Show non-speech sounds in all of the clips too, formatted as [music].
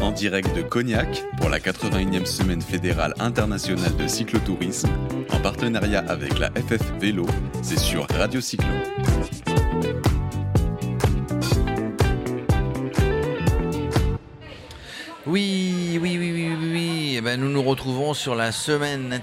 En direct de Cognac pour la 81e semaine fédérale internationale de cyclotourisme, en partenariat avec la FF Vélo, c'est sur Radio Cyclo. Oui, ben, nous nous retrouvons sur la semaine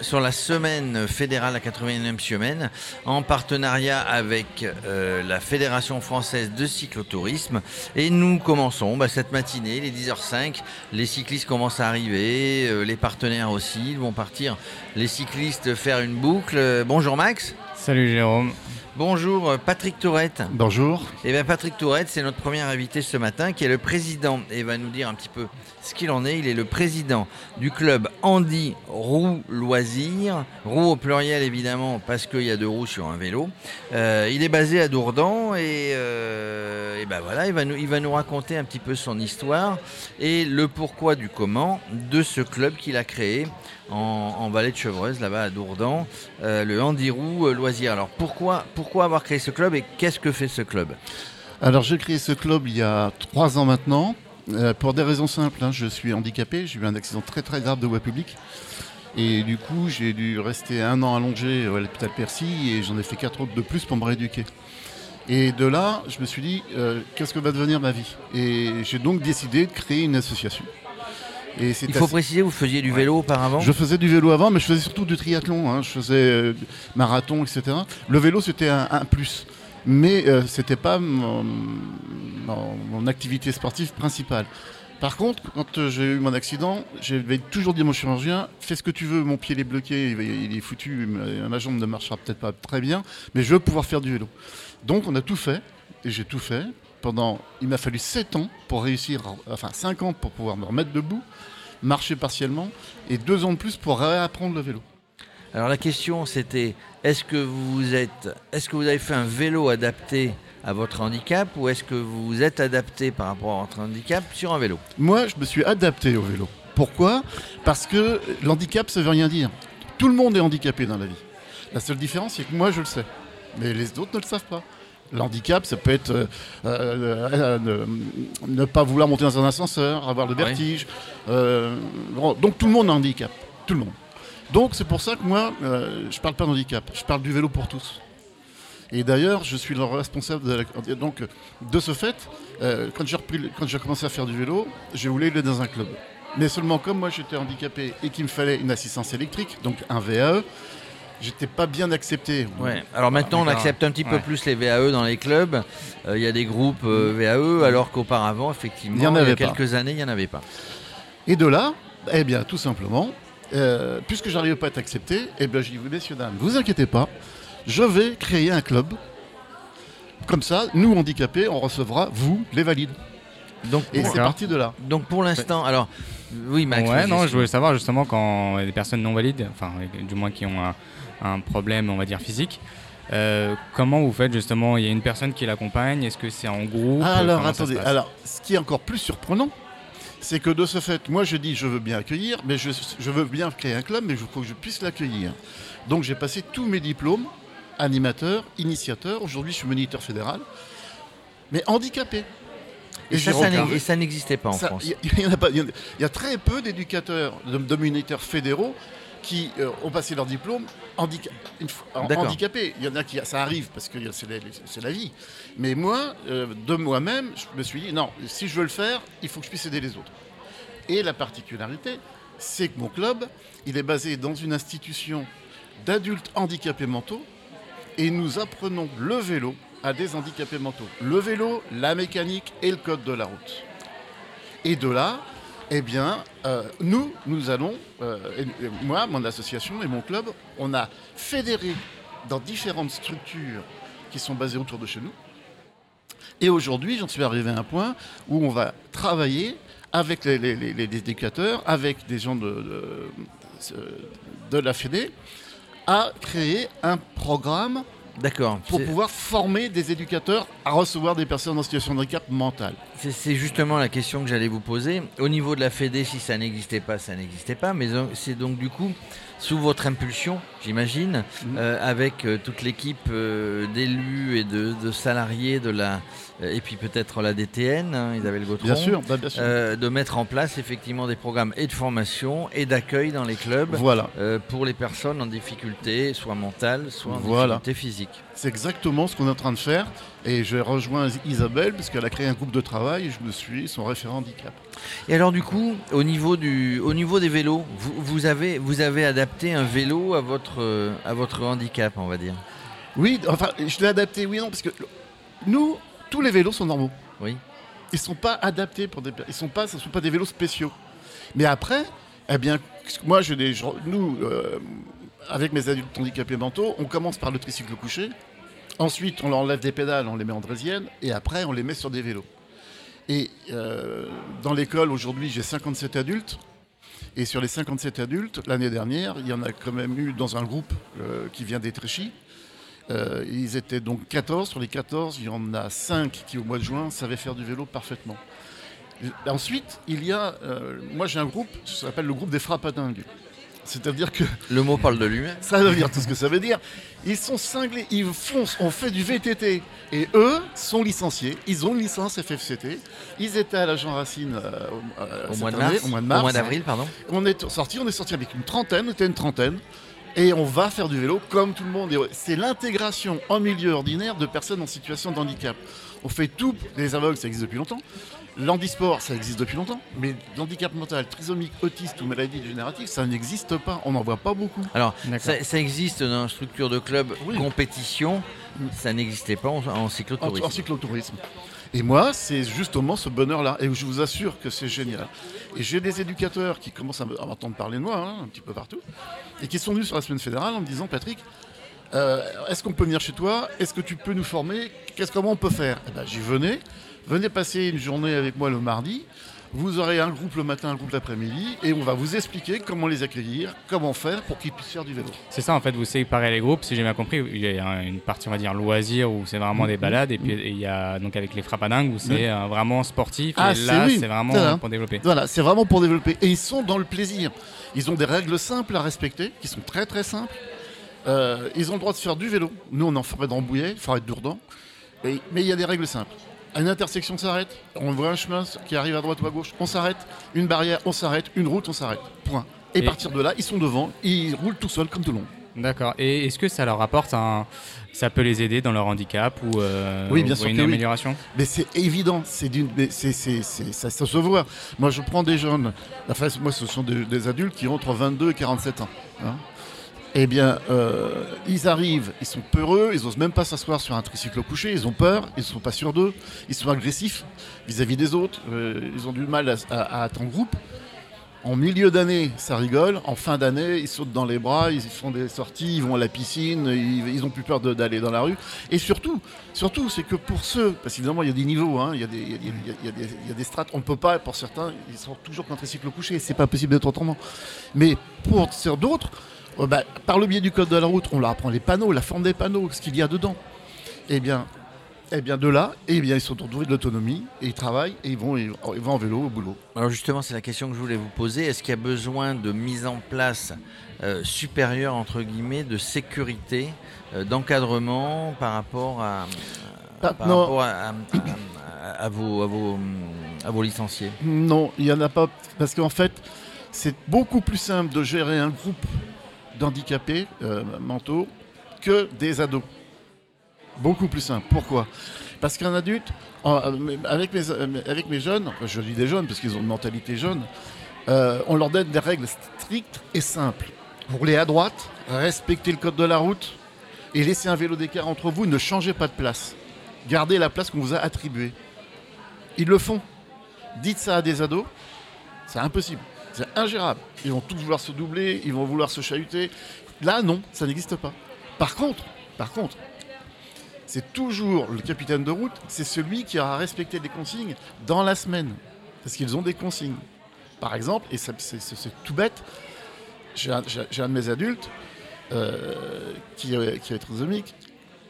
sur la semaine fédérale, la 81e semaine, en partenariat avec euh, la Fédération française de cyclotourisme. Et nous commençons bah, cette matinée, les 10h05. Les cyclistes commencent à arriver, euh, les partenaires aussi. Vont partir, les cyclistes, faire une boucle. Euh, bonjour Max. Salut Jérôme. Bonjour euh, Patrick Tourette. Bonjour. Eh bien Patrick Tourette, c'est notre premier invité ce matin, qui est le président, et il va nous dire un petit peu ce qu'il en est. Il est le président du club Andy Roux Loisirs, roue au pluriel évidemment, parce qu'il y a deux roues sur un vélo. Euh, il est basé à Dourdan et, euh, et ben voilà, il va, nous, il va nous raconter un petit peu son histoire et le pourquoi du comment de ce club qu'il a créé en, en vallée de Chevreuse, là-bas à Dourdan, euh, le Andy Roux Loisirs. Alors pourquoi, pourquoi avoir créé ce club et qu'est-ce que fait ce club? Alors j'ai créé ce club il y a trois ans maintenant, euh, pour des raisons simples. hein. Je suis handicapé, j'ai eu un accident très très grave de voie publique. Et du coup, j'ai dû rester un an allongé à l'hôpital Percy et j'en ai fait quatre autres de plus pour me rééduquer. Et de là, je me suis dit, euh, qu'est-ce que va devenir ma vie? Et j'ai donc décidé de créer une association. Et Il faut assez- préciser, vous faisiez du vélo auparavant Je faisais du vélo avant, mais je faisais surtout du triathlon. hein. Je faisais euh, marathon, etc. Le vélo, c'était un, un plus. Mais euh, c'était pas mon, mon- mon activité sportive principale. Par contre, quand euh, j'ai eu mon accident, j'avais toujours dit à mon chirurgien fais ce que tu veux, mon pied est bloqué, il est foutu, ma jambe ne marchera peut-être pas très bien, mais je veux pouvoir faire du vélo. Donc on a tout fait, et j'ai tout fait. Pendant, il m'a fallu 7 ans pour réussir, enfin 5 ans pour pouvoir me remettre debout, marcher partiellement, et 2 ans de plus pour réapprendre le vélo. Alors la question c'était est-ce que vous êtes est-ce que vous avez fait un vélo adapté à votre handicap ou est-ce que vous vous êtes adapté par rapport à votre handicap sur un vélo? Moi, je me suis adapté au vélo. Pourquoi? Parce que l'handicap, ça veut rien dire. Tout le monde est handicapé dans la vie. La seule différence, c'est que moi, je le sais. Mais les autres ne le savent pas. L'handicap, ça peut être euh, euh, euh, ne, ne pas vouloir monter dans un ascenseur, avoir le vertige. donc tout le monde a un handicap. Tout le monde. Donc c'est pour ça que moi, je parle pas d'handicap. Je parle du vélo pour tous. Et d'ailleurs, je suis le responsable de la... Donc, de ce fait, quand j'ai repris j'ai commencé à faire du vélo, je voulais aller dans un club. Mais seulement comme moi j'étais handicapé et qu'il me fallait une assistance électrique, donc un VAE, j'étais pas bien accepté. Ouais. Alors maintenant on accepte un petit peu plus les VAE dans les clubs. Euh, Il y a des groupes euh, VAE alors qu'auparavant effectivement Il y en il y a avait pas. quelques années il n'y en avait pas. Et de là, eh bien, tout simplement, euh, puisque j'arrivais pas à être accepté, eh bien, j'ai dit, messieurs, dames, vous inquiétez pas, je vais créer un club. Comme ça, nous, handicapés, on recevra, vous, les valides. Donc Et c'est parti de là. donc pour l'instant alors oui Max. ouais, non, je voulais savoir justement quand a des personnes non valides, enfin du moins qui ont un, un problème, on va dire physique, euh, comment vous faites justement? Il y a une personne qui l'accompagne Est-ce que c'est en groupe? Alors, ça se attendez, alors, ce qui est encore plus surprenant, c'est que de ce fait, moi je dis je veux bien accueillir, mais je, je veux bien créer un club, mais il faut que je puisse l'accueillir. Donc j'ai passé tous mes diplômes, animateur, initiateur, aujourd'hui je suis moniteur fédéral, mais handicapé. Et, ça, n'existait pas en ça, France. Il y, y en a pas- il y y a très peu d'éducateurs, de, de moniteurs fédéraux qui euh, ont passé leur diplôme handica- handicapés. Il y en a qui, ça arrive parce que c'est la, c'est la vie. Mais moi, euh, de moi-même, je me suis dit non, si je veux le faire, il faut que je puisse aider les autres. Et la particularité, c'est que mon club, il est basé dans une institution d'adultes handicapés mentaux et nous apprenons le vélo à des handicapés mentaux. Le vélo, la mécanique et le code de la route. Et de là, eh bien, euh, nous, nous allons, euh, moi, mon association et mon club, on a fédéré dans différentes structures qui sont basées autour de chez nous. Et aujourd'hui, j'en suis arrivé à un point où on va travailler avec les, éducateurs, avec des gens de, de, de la Fédé, à créer un programme D'accord. pour pouvoir former des éducateurs à recevoir des personnes en situation de handicap mental. C'est justement la question que j'allais vous poser. Au niveau de la Fédé, si ça n'existait pas, ça n'existait pas. Mais donc- c'est donc du coup sous votre impulsion, j'imagine, Mhm. euh, avec euh, toute l'équipe euh, d'élus et de, de salariés de la euh, et puis peut-être la DTN, hein, Isabelle Gautron. Bien sûr, bah, bien sûr. euh, de mettre en place effectivement des programmes et de formation et d'accueil dans les clubs voilà, euh, pour les personnes en difficulté, soit mentale, soit en Voilà. difficulté physique. c'est exactement ce qu'on est en train de faire. Et j'ai rejoint Isabelle parce qu'elle a créé un groupe de travail et je me suis son référent handicap. Et alors du coup, au niveau, du, au niveau des vélos, vous, vous avez, vous avez adapté un vélo à votre, euh, à votre handicap, on va dire? Oui, enfin, je l'ai adapté, oui non, parce que nous, tous les vélos sont normaux. Oui. Ils sont pas adaptés pour des, ils sont pas, ce sont pas des vélos spéciaux. Mais après, eh bien, moi, j'ai des, je- nous, euh, avec mes adultes handicapés mentaux, on commence par le tricycle couché. Ensuite, on leur enlève des pédales, on les met en draisienne, et après, on les met sur des vélos. Et euh, dans l'école, aujourd'hui, j'ai 57 adultes. Et sur les 57 adultes, l'année dernière, il y en a quand même eu dans un groupe euh, qui vient d'Étréchy. Euh, ils étaient donc 14. Sur les 14, il y en a 5 qui, au mois de juin, savaient faire du vélo parfaitement. Ensuite, il y a. euh, moi, j'ai un groupe, ça s'appelle le groupe des frappadingues. C'est-à-dire que Le mot parle de lui-même. [laughs] ça veut dire tout ce que ça veut dire. Ils sont cinglés, ils foncent, on fait du VTT. Et eux sont licenciés, ils ont une licence FFCT. Ils étaient à la Jean Racine euh, au, mois de année, mars, au mois de mars. au mois d'avril, pardon. On est sorti, on est sorti avec une trentaine, on était une trentaine. Et on va faire du vélo comme tout le monde. C'est l'intégration en milieu ordinaire de personnes en situation de handicap. On fait tout, les aveugles, ça existe depuis longtemps. L'handisport, ça existe depuis longtemps. Mais l'handicap mental, trisomique, autiste ou maladie dégénérative, ça n'existe pas. On n'en voit pas beaucoup. Alors, ça, ça existe dans une structure de club Oui. compétition. Ça n'existait pas en, en en, cyclotourisme. en cyclotourisme. Et moi, c'est justement ce bonheur-là. Et je vous assure que c'est génial. Et j'ai des éducateurs qui commencent à me- à m'entendre parler de moi, hein, un petit peu partout, et qui sont venus sur la semaine fédérale en me disant Patrick, euh, est-ce qu'on peut venir chez toi? Est-ce que tu peux nous former? Qu'est-ce comment on peut faire? Eh ben, J'y venais. Venez passer une journée avec moi le mardi. Vous aurez un groupe le matin, un groupe l'après-midi, et on va vous expliquer comment les accueillir, comment faire pour qu'ils puissent faire du vélo. C'est ça en fait, vous séparez les groupes, si j'ai bien compris. Il y a un- une partie, on va dire, loisir où c'est vraiment des Mhm. balades, et puis il y a donc avec les frappadingues où c'est euh, vraiment sportif, Ah, et c'est là oui, c'est vraiment pour développer. Voilà, c'est vraiment pour développer. Et ils sont dans le plaisir. Ils ont des règles simples à respecter, qui sont très très simples. Euh, ils ont le droit de faire du vélo. Nous, on en forêt d'Ambouillet, forêt de Dourdan. Et- mais il y a des règles simples. À une intersection, on s'arrête. On voit un chemin qui arrive à droite ou à gauche, on s'arrête. Une barrière, on s'arrête. Une route, on s'arrête. Point. Et, partir de là, ils sont devant. Ils roulent tout seuls comme tout le monde. D'accord. Et est-ce que ça leur apporte un. Ça peut les aider dans leur handicap ou, euh, Oui, bien ou sûr une oui. amélioration? Mais c'est évident, c'est d'une, mais c'est, c'est- c'est- ça, ça se voit. Moi, je prends des jeunes, enfin, moi, ce sont des, des adultes qui ont entre 22 et 47 ans. hein. Eh bien, euh, ils arrivent, ils sont peureux, ils osent même pas s'asseoir sur un tricycle couché, ils ont peur, ils sont pas sûrs d'eux, ils sont agressifs vis-à-vis des autres, euh, ils ont du mal à, être en groupe. En milieu d'année, ça rigole. En fin d'année, ils sautent dans les bras, ils font des sorties, ils vont à la piscine, ils, ils ont plus peur d'aller dans la rue. Et surtout, surtout, c'est que pour ceux, parce qu'évidemment, il y a des niveaux, il, y a des, strates. On ne peut pas, pour certains, ils sont toujours contre un tricycle couché. C'est pas possible d'être autrement. Mais pour d'autres, euh, bah, par le biais du code de la route, on leur apprend les panneaux, la forme des panneaux, ce qu'il y a dedans. Eh bien, eh bien, de là, eh bien, ils sont entourés de l'autonomie et ils travaillent et ils vont, ils vont en vélo au boulot. Alors justement, c'est la question que je voulais vous poser. Est-ce qu'il y a besoin de mise en place euh, supérieure, entre guillemets, de sécurité, euh, d'encadrement par rapport à, par non. rapport à, à- à- à vos, à, vos, à vos licenciés? Non, il n'y en a pas. Parce qu'en fait, c'est beaucoup plus simple de gérer un groupe d'handicapés euh, mentaux que des ados. Beaucoup plus simple. Pourquoi? Parce qu'un adulte, avec mes, avec mes jeunes, je dis des jeunes parce qu'ils ont une mentalité jeune, euh, on leur donne des règles strictes et simples. Roulez à droite, respectez le code de la route et laissez un vélo d'écart entre vous, ne changez pas de place. Gardez la place qu'on vous a attribuée. Ils le font. Dites ça à des ados, c'est impossible. C'est ingérable. Ils vont tous vouloir se doubler, ils vont vouloir se chahuter. Là, non, ça n'existe pas. Par contre, par contre, c'est toujours le capitaine de route, c'est celui qui aura respecté les consignes dans la semaine. Parce qu'ils ont des consignes. Par exemple, et c'est tout bête, j'ai un, de mes adultes euh, qui, est- qui est trisomique.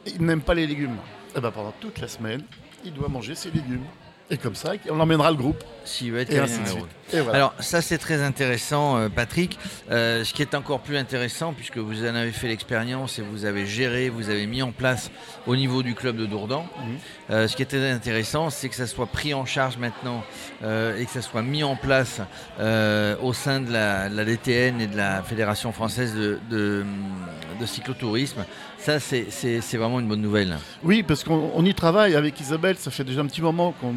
il n'aime pas les légumes. Et ben pendant toute la semaine, il doit manger ses légumes. Et comme ça, on emmènera le groupe. S'il veut être Et canadien ainsi de numéro suite. Et voilà. Alors ça c'est très intéressant euh, Patrick. Euh, ce qui est encore plus intéressant puisque vous en avez fait l'expérience et vous avez géré, vous avez mis en place au niveau du club de Dourdan. Mhm. Euh, ce qui est très intéressant c'est que ça soit pris en charge maintenant euh, et que ça soit mis en place au sein de la, de la DTN et de la Fédération française de, de, de cyclotourisme. Ça c'est- vraiment une bonne nouvelle. Oui, parce qu'on on y travaille avec Isabelle, ça fait déjà un petit moment qu'on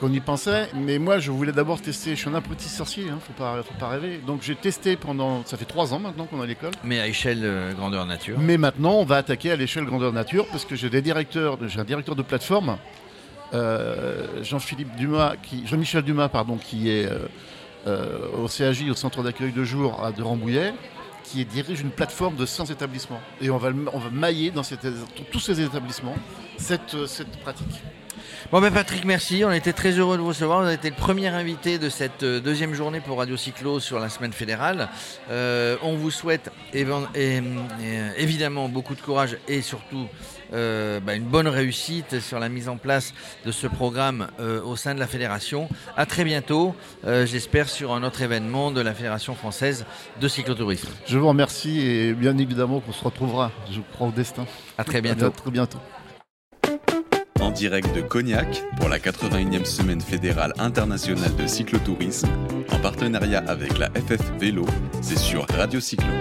qu'on y pensait, mais moi je voulais d'abord tester, je suis un apprenti sorcier, hein, faut, pas, faut pas rêver, donc j'ai testé pendant, ça fait trois ans maintenant qu'on est à l'école, Mais à échelle euh, grandeur nature. mais maintenant on va attaquer à l'échelle grandeur nature, parce que j'ai des directeurs, j'ai un directeur de plateforme, euh, Jean-Philippe Dumas, qui, Jean-Michel Dumas, pardon, qui est euh, euh, au CAJ, au centre d'accueil de jour à de Rambouillet, qui dirige une plateforme de 100 établissements. Et on va, mailler dans tous ces établissements cette pratique. Bon ben Patrick, merci. On était très heureux de vous recevoir. Vous avez été le premier invité de cette euh, deuxième journée pour Radio Cyclo sur la semaine fédérale. Euh, on vous souhaite évidemment beaucoup de courage et surtout euh, bah, une bonne réussite sur la mise en place de ce programme euh, au sein de la fédération. À très bientôt, j'espère, sur un autre événement de la Fédération française de cyclotourisme. Je vous remercie et bien évidemment qu'on se retrouvera, je crois, au destin. À très À bientôt. très bientôt. En direct de Cognac pour la 81e semaine fédérale internationale de cyclotourisme, en partenariat avec la FF Vélo, c'est sur Radio Cyclo.